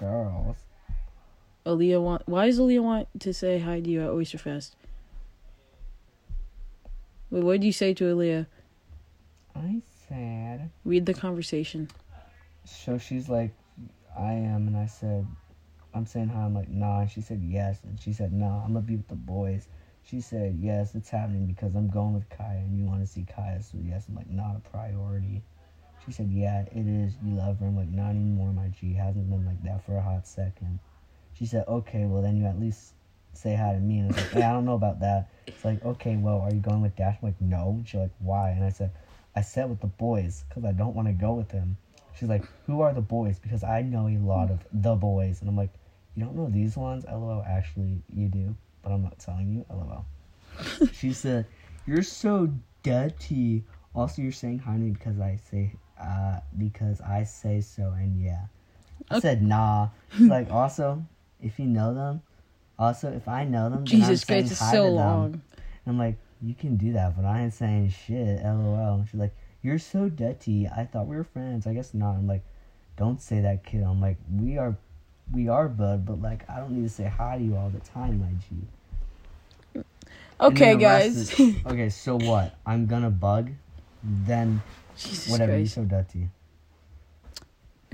girls. Aaliyah want. Why does Aaliyah want to say hi to you at Oyster Fest? Wait, what did you say to Aaliyah? I said. Read the conversation. So she's like, I am, and I said, I'm saying hi. I'm like, nah. And she said yes, and she said, nah. I'm gonna be with the boys. She said yes, it's happening because I'm going with Kaya, and you want to see Kaya. So yes, I'm like, not a priority. She said, yeah, it is. You love her. I'm like, not anymore, my G. Hasn't been like that for a hot second. She said, okay, well then you at least say hi to me. And I was like, hey, I don't know about that. It's like, okay, well, are you going with Dash? I'm like, no. And she's like, why? And I said, I said with the boys because I don't want to go with him. She's like, who are the boys? Because I know a lot of the boys. And I'm like, you don't know these ones? LOL, actually, you do. But I'm not telling you. LOL. she said, you're so dirty. Also, you're saying hi to me because I say, uh, because I say so. And yeah. I Okay. said, nah. Like, also, if you know them, also, if I know them, Jesus Christ, it's so long. I'm like, you can do that, but I ain't saying shit. LOL. She's like, you're so dirty. I thought we were friends. I guess not. I'm like, don't say that, kid. I'm like, we are, we are bud, but like, I don't need to say hi to you all the time, my G. Okay, the guys. is- okay, so what? I'm gonna bug, then Jesus whatever. You're Christ. so dirty.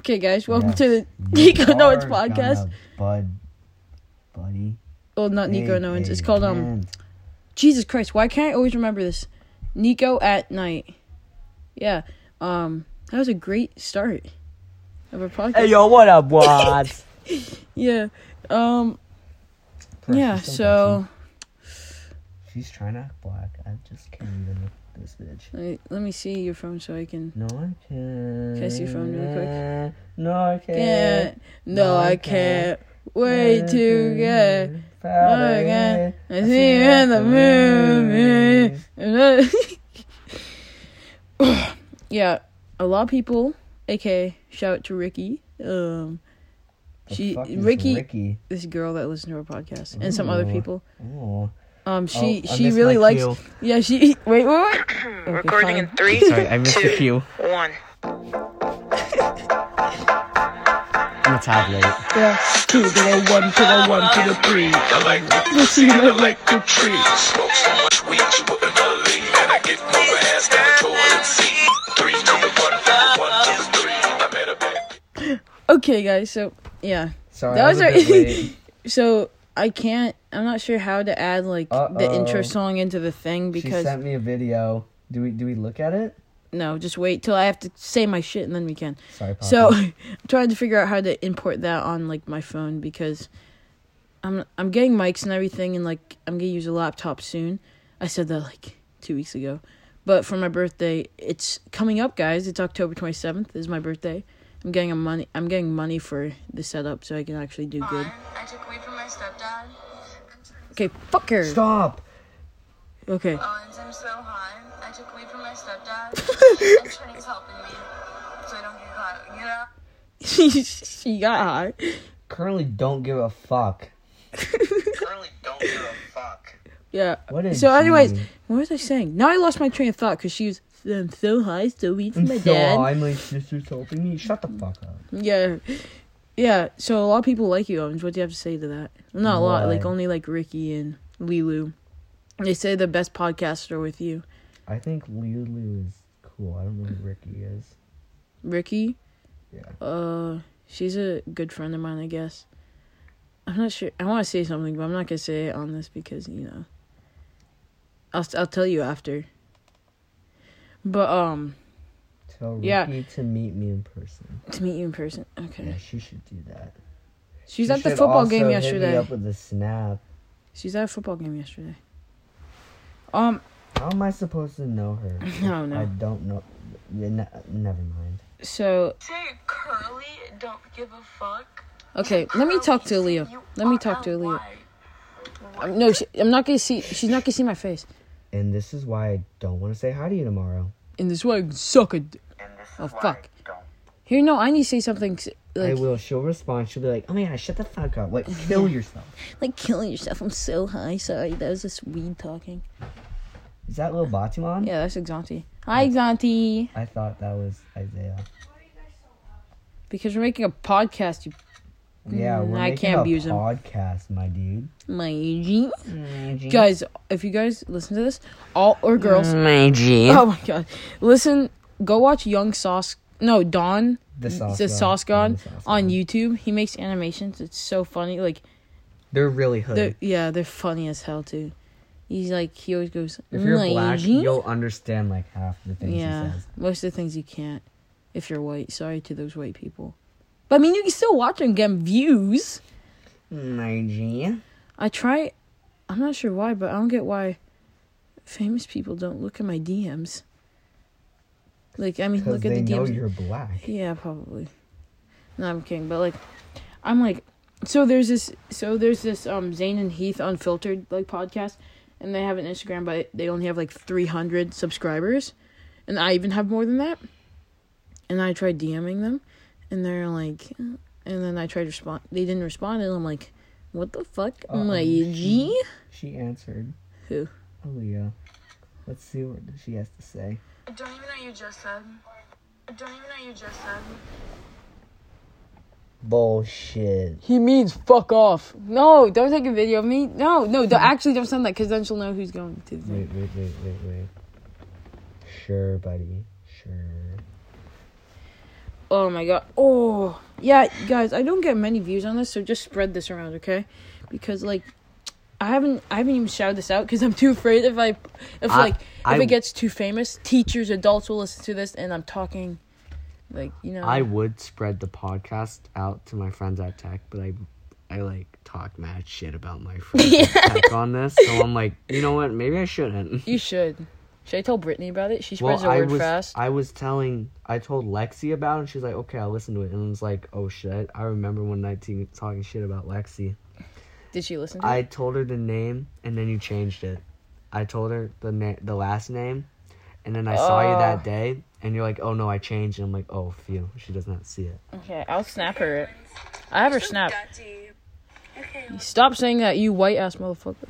Okay, guys. Welcome Yes, to the you Nico Noens are podcast. gonna Bud, buddy. Well, not Nico Hey, Noens. It's hey, called um. man. Jesus Christ, why can't I always remember this? Nico at night. Yeah. Um that was a great start of our podcast. Hey yo, what up, boss? Yeah. Um yeah, so She's trying to act black. I just can't even this bitch. let me, let me see your phone so I can No, I can't. Can I see your phone really quick? No, I can't. can't. No, I can't. Wait to get again. I see you in the movie. yeah, a lot of people, aka shout out to Ricky. Um, she Ricky, Ricky. this girl that listens to our podcast, and some other people. Oh. Um, she Oh, she really likes. cue. Yeah, she wait wait wait. Okay, Recording fine. in three, Sorry, I missed the two, cue. one. I'm a tablet. Yeah, two to the one to the one to the three. We'll see you like the tree. Smoke so much weed, you wouldn't believe. And I get more ass than a toilet seat. Three to the one, from the one to the three. I met a bad Okay, guys. So yeah, Sorry, That I was was our- so I can't. I'm not sure how to add like the Uh-oh. intro song into the thing because She sent me a video. Do we do we look at it? no, just wait till I have to say my shit and then we can. Sorry, Papa. So I'm trying to figure out how to import that on like my phone because I'm I'm getting mics and everything and like I'm gonna use a laptop soon. I said that like two weeks ago, but for my birthday, it's coming up, guys. It's October 27th. Is my birthday. I'm getting a money. I'm getting money for the setup so I can actually do good. I took weed from my stepdad. Okay, fuck her. stop. Okay. Oh, and I'm so high. I took weed from my stepdad. and Trinny's helping me. So I don't get caught. You know? she got high. Currently, don't give a fuck. Currently don't give a fuck. Yeah. What is So, anyways, she? what was I saying? Now I lost my train of thought because she was um, so high, so I'm my so dad. high, my sister's helping me. Shut the fuck up. Yeah. Yeah, so a lot of people like you, Owens. What do you have to say to that? Not a lot, like only like Ricky and Lilu. They say the best podcasts are with you. I think Lulu is cool. I don't know who Ricky is. Ricky, Yeah. uh, she's a good friend of mine, I guess. I'm not sure. I want to say something, but I'm not gonna say it on this because you know. I'll I'll tell you after. But um, Tell Ricky Yeah. to meet me in person. to meet you in person. Okay. Yeah, she should do that. She's She at the football also game hit me yesterday. up with a snap. She's at a football game yesterday. Um, How am I supposed to know her? No, no. I don't know. Yeah, ne- never mind. So Say curly, don't give a fuck. okay, let me talk to Aaliyah. Let me talk to Aaliyah. Um, no, she, I'm not gonna see. She's not gonna see my face. And this is why I don't want to say hi to you tomorrow. In this way, I suck a. d- And this oh, is Oh, fuck. I don't. Here, no, I need to say something. s- I Like, will. She'll respond. She'll be like, "Oh my god, shut the fuck up! Like, kill yourself." like killing yourself. I'm so high. Sorry, that was just weed talking. Is that little Batiman? Yeah, that's Exanti. Hi, Exanti. I thought that was Isaiah. Because we're making a podcast. You. Yeah, Mm, we're I making can't a abuse him. podcast, my dude. My G. my G. Guys, if you guys listen to this, all or girls. my G. Oh my god. Listen, go watch Young Sauce. No, Don. The sauce. The God. Sauce God the Sauce on God. YouTube. He makes animations. It's so funny. Like, They're really hood. they're, yeah, they're funny as hell too. He's like, he always goes. if you're "My black, G." you'll understand like half the things Yeah, he says. most of the things you can't if you're white. Sorry to those white people. But I mean, you can still watch and get views. My G. I try. I'm not sure why, but I don't get why famous people don't look at my DMs. Like, I mean, look at they the know DMs. you're black. Yeah, probably. No, I'm kidding, but like, I'm like, so there's this, so there's this um Zane and Heath unfiltered like podcast, and they have an Instagram, but they only have like 300 subscribers, and I even have more than that. And I tried DMing them, and they're like, and then I tried to respond. They didn't respond, and I'm like, what the fuck? I'm Uh-oh, like, she- G. She answered. Who? Aaliyah. Let's see what she has to say. I don't even know what you just said. I don't even know what you just said. Bullshit. He means fuck off. No, don't take a video of me. No, no, don't, actually don't send that because then she'll know who's going to. The Wait, wait, wait, wait, wait. Sure, buddy. Sure. Oh my god. Oh yeah, guys. I don't get many views on this, so just spread this around, okay? Because like, I haven't I haven't even shouted this out because I'm too afraid if I if I- like if I- it gets too famous, teachers, adults will listen to this, and I'm talking, like you know. I would spread the podcast out to my friends at Tech, but I, I like talk mad shit about my friends at Tech on this. So I'm like, you know what? Maybe I shouldn't. you should. Should I tell Brittany about it? She Well, spreads her I word was fast. I was telling I told Lexi about it and she's like, Okay, I'll listen to it and I was like, Oh shit. I remember one night te- talking shit about Lexi. Did she listen to I it? told her the name and then you changed it. I told her the na- the last name and then I saw you Oh. that day and you're like, Oh no, I changed and I'm like, Oh phew, she does not see it. Okay, I'll snap her it. I have her snap. Gutty. Okay. Stop saying that, you white ass motherfucker.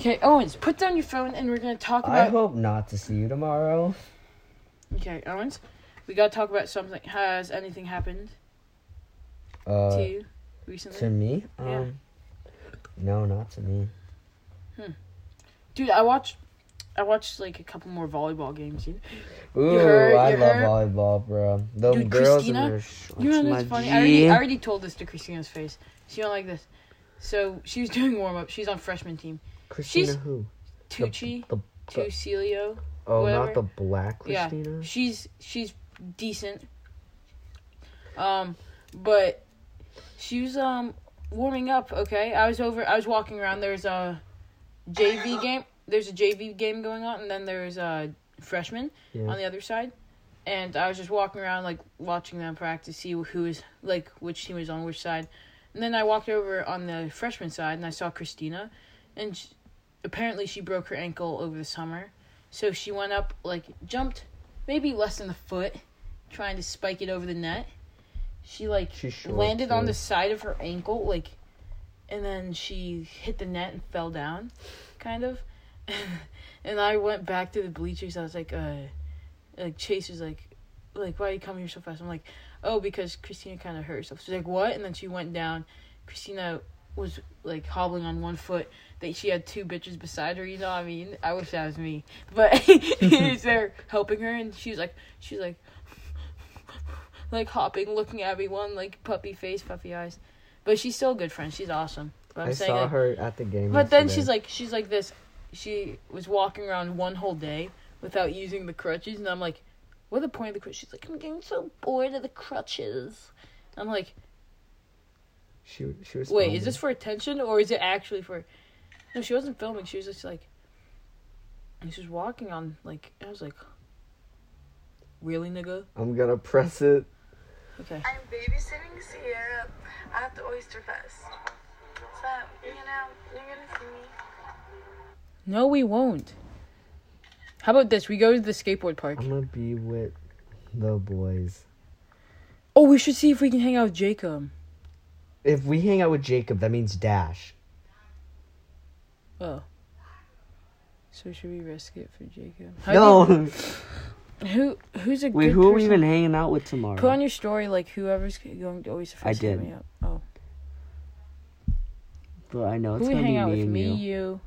Okay, Owens, put down your phone and we're gonna talk about. I hope not to see you tomorrow. Okay, Owens, we gotta talk about something. Has anything happened Uh to you recently? to me? Yeah. Um No, not to me. Hmm. Dude, I watched. I watched like a couple more volleyball games. Dude. Ooh, heard- I you love volleyball, bro. The Dude, girls Christina, in their shorts, You know what's funny? G. I already, I already told this to Christina's face. She don't like this. So she was doing warm up. She's on freshman team. Christina she's- who? Tucci, The, the, Tucilio. oh, whatever. not the black Christina. Yeah, Christina. she's she's decent. Um, but she was um warming up. Okay, I was over. I was walking around. There's a JV game. There's a JV game going on, and then there's a freshman Yeah. on the other side. And I was just walking around, like watching them practice, see who is like which team was on which side. And then I walked over on the freshman side, and I saw Christina, and sh apparently she broke her ankle over the summer. So she went up, like jumped, maybe less than a foot, trying to spike it over the net. She like She's short, landed on too. the side of her ankle, like, and then she hit the net and fell down, kind of. and I went back to the bleachers. I was like, uh, like Chase was like, like why are you coming here so fast? I'm like, oh, because Christina kind of hurt herself. She's like, what? And then she went down. Christina was like hobbling on one foot. That she had two bitches beside her. You know, what I mean, I wish that was me. But he's there helping her, and she's like, she's like, like hopping, looking at everyone, like puppy face, puppy eyes. But she's still a good friend. She's awesome. But I'm I saying, saw like, her at the game. but then she's like, she's like this. She was walking around one whole day without using the crutches, and I'm like, what the point of the crutches? She's like, I'm getting so bored of the crutches. I'm like, she she was. wait, filming. is this for attention or is it actually for? No, she wasn't filming. She was just like, and she was walking on like I was like, really, nigga? I'm gonna press it. Okay. I'm babysitting Sierra at the Oyster Fest. So, you know, you're gonna see me. No, we won't. How about this? We go to the skateboard park. I'm gonna be with the boys. Oh, we should see if we can hang out with Jacob. If we hang out with Jacob, that means Dash. Oh. So should we risk it for Jacob? How No, do Who who's a Wait, good who are we even hanging out with tomorrow? Put on your story like whoever's going to always. First hit did. Me up. Oh, but I know it's who gonna hang be out me with? and Me, you. you.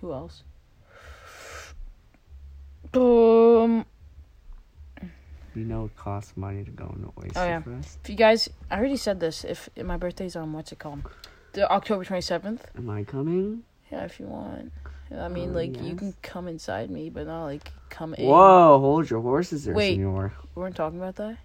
Who else? Um, You know it costs money to go the Oyster Oh, yeah. Fest. if you guys, I already said this. If my birthday's on, what's it called? The October twenty seventh. Am I coming? Yeah, if you want. I oh, mean, Oh, like you can come inside me, but not like come in. Whoa, hold your horses there, Wait. senor. We weren't talking about that.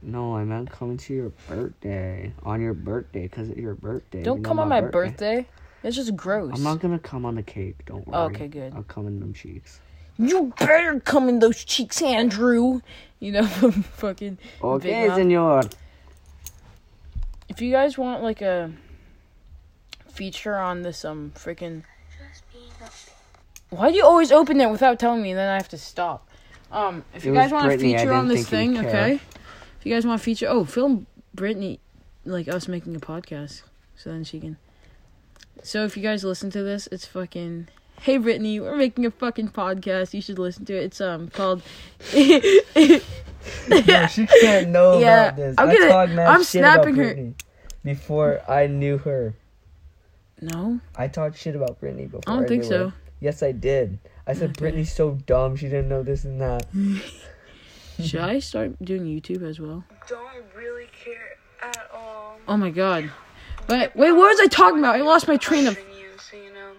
No, I meant coming to your birthday. On your birthday, because it's your birthday. Don't You know come on my birthday. It's just gross. I'm not gonna come on the cake, don't oh, worry. Oh, okay, good. I'll come in them cheeks. You better come in those cheeks, Andrew. You know, fucking. Okay, senor. If you guys want like a feature on this um freaking. Why do you always open it without telling me, and then I have to stop? Um, if you guys want Brittany, a feature on this thing, okay? If you guys want a feature, oh, film Brittany, like us making a podcast, so then she can. So if you guys listen to this, it's fucking. Hey Brittany, we're making a fucking podcast. You should listen to it. It's um called. No, she can't know Yeah, about this. I'm I gonna- talked mad I'm shit about snapping her- Brittany Before I knew her. no, I talked shit about Brittany before. I don't think knew so. her. Yes, I did. I said Okay. Brittany's so dumb. She didn't know this and that. Should I start doing YouTube as well? Don't really care at all. Oh my god. But wait, what was I talking about? I lost my train of. You, so you know,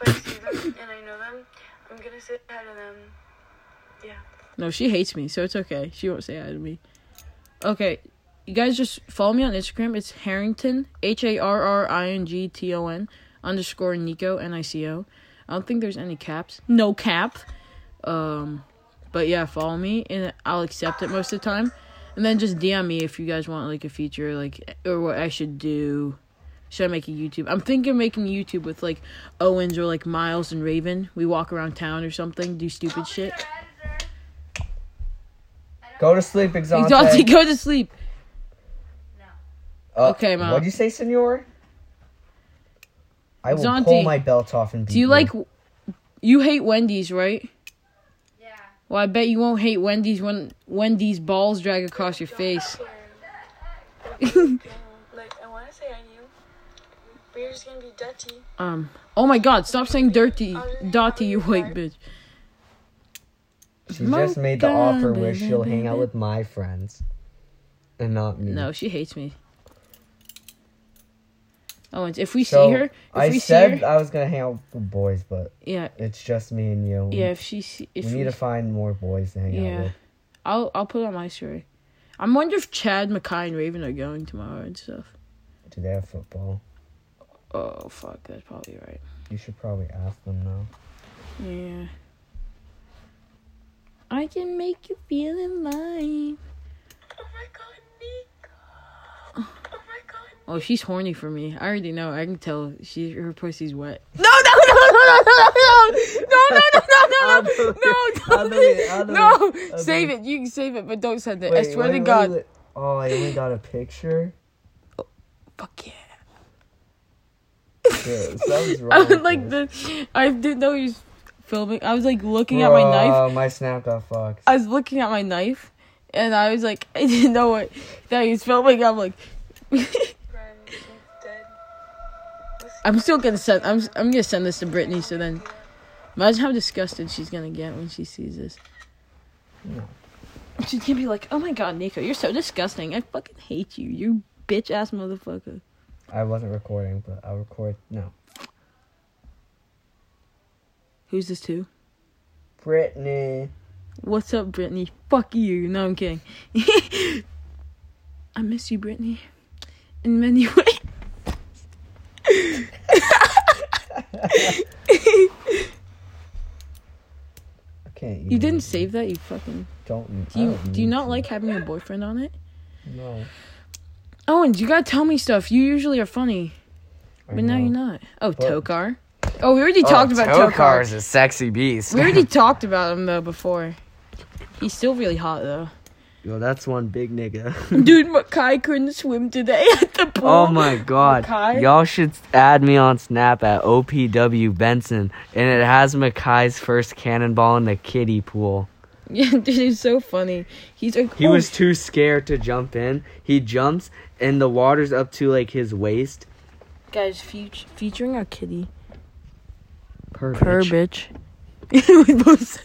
if I see them and I know them, I'm gonna say hi to them. Yeah. No, she hates me, so it's okay. She won't say hi to me. Okay, you guys just follow me on Instagram. It's Harrington H A R R I N G T O N underscore Nico N I C O. I don't think there's any caps. No cap. Um, but yeah, follow me and I'll accept it most of the time. And then just DM me if you guys want like a feature, like or what I should do. Should I make a YouTube? I'm thinking of making YouTube with like Owens or like Miles and Raven. We walk around town or something, do stupid shit. Go to sleep, Exante. Exalted, go to sleep. Uh, Okay, Mom. What'd you say, senor? I will Exante, pull my belt off and beat Do you like? You hate Wendy's, right? Yeah. Well, I bet you won't hate Wendy's when Wendy's balls drag across your face. like I want to say I knew, but you're just gonna be dirty. Um. Oh my God! Stop saying dirty, dirty, you white bitch. She just made the offer where she'll hang out with my friends, and not me. No, she hates me. Oh, and if we So, see her, if I we said see her, I was gonna hang out with boys, but yeah, it's just me and you. yeah. If she, see, if we we, need to find more boys to hang Yeah. out with. I'll, I'll put on my story. I'm wondering if Chad, Mackay, and Raven are going tomorrow and stuff. Do they have football? Oh fuck, that's probably right. You should probably ask them now. Yeah. I can make you feel in mine. Oh my god, Nico. Oh my god. Oh, she's horny for me. I already know. I can tell. She her pussy's wet. No, no, no, no, no, no, no, no, no, no, no, no, I'll no, do it, I'll do it, no, I'll no. do Save it. it. You can save it, but don't send it. I Wait, swear to wait, God. wait, wait. Oh, I only got a picture. Fuck yeah. Shit, wrong. I was like this. the. I didn't know he was filming. I was like looking at my knife. Bro, My snap got fucked. I was looking at my knife, and I was like, I didn't know what that he was filming. I'm like. Brian, she's dead. I'm still gonna send. I'm. I'm gonna send this to Brittany. So then, imagine how disgusted she's gonna get when she sees this. No. She's gonna be like, "Oh my god, Nico, you're so disgusting. I fucking hate you. You bitch ass motherfucker." I wasn't recording, but I'll record no. Who's this to? Brittany. What's up, Brittany? Fuck you. No, I'm kidding. I miss you, Brittany. In many ways. I can't. You didn't save that. You fucking. Don't. Do you do you not like having a boyfriend on it? No. Owens, you gotta tell me stuff. You usually are funny, I but now you're not. Oh, But- Tokar. Oh, we already oh, talked about Tokar. is a sexy beast. We already talked about him though before. He's still really hot though. Yo, that's one big nigga. Dude, Makai couldn't swim today at the pool. oh my god. Makai? Y'all should add me on Snap at OPW Benson. And it has Makai's first cannonball in the kiddie pool. Yeah, dude, it's so funny. He's like, He oh, was too scared to jump in. He jumps and the water's up to like his waist. guys fe- featuring our kitty. Per, Per bitch. bitch. we both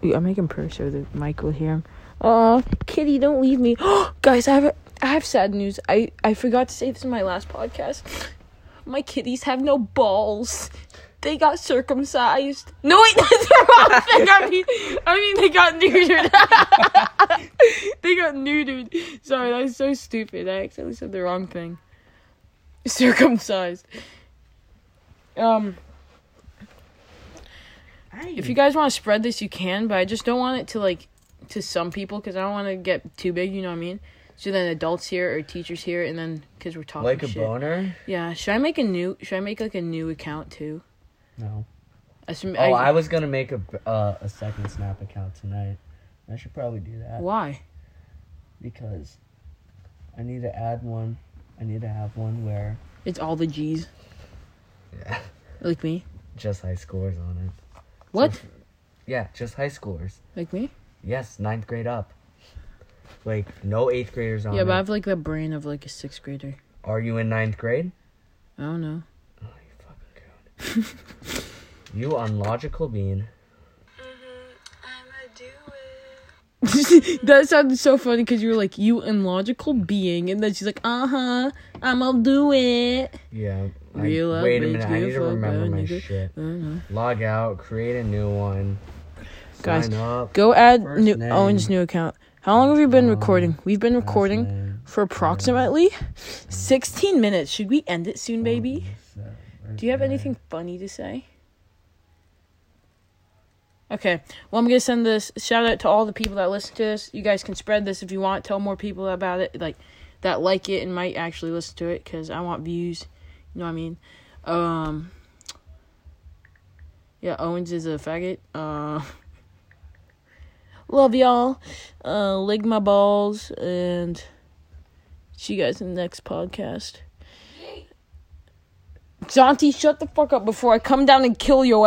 Dude, I'm making purr so that Mike will hear him. Aw, kitty, don't leave me. Guys, I have I have sad news. I, I forgot to say this in my last podcast. My kitties have no balls. They got circumcised. No, wait, that's the wrong thing. I mean, I mean, they got neutered. they got neutered. Sorry, that was so stupid. I accidentally said the wrong thing. Circumcised. Um, if you guys want to spread this, you can, but I just don't want it to like to some people because I don't want to get too big. You know what I mean? So then adults here or teachers here, and then because we're talking Like a shit. boner? Yeah. Should I make a new? Should I make like a new account too? No. I should, Oh, I was gonna make a uh, a second Snap account tonight. I should probably do that Why? because I need to add one. I need to have one where It's all the G's, yeah, like me. just high scores on it. What? Yeah, just high scores. Like me? Yes, ninth grade up. Like no eighth graders on it. Yeah, but I have like the brain of like a sixth grader. Are you in ninth grade? I don't know. You fucking coon. you unlogical bean. I'ma do it. that sounded so funny because you were like, you illogical being. And then she's like, uh huh, I'm gonna do it. Yeah. I- Real wait a minute, I give need to remember my nigga. shit. I don't. Log out, create a new one. Guys, up. Go add First new name. Owen's new account. How long have you been Uh, recording? We've been recording for approximately 16 minutes. Should we end it soon, baby? Do you have anything funny to say? Okay. Well, I'm going to send this shout out to all the people that listen to this. You guys can spread this if you want. Tell more people about it, like that like it and might actually listen to it cuz I want views. You know what I mean? Um Yeah, Owens is a faggot. Uh Love y'all. Uh lig my balls and see you guys in the next podcast. Zonti, shut the fuck up before I come down and kill your ass.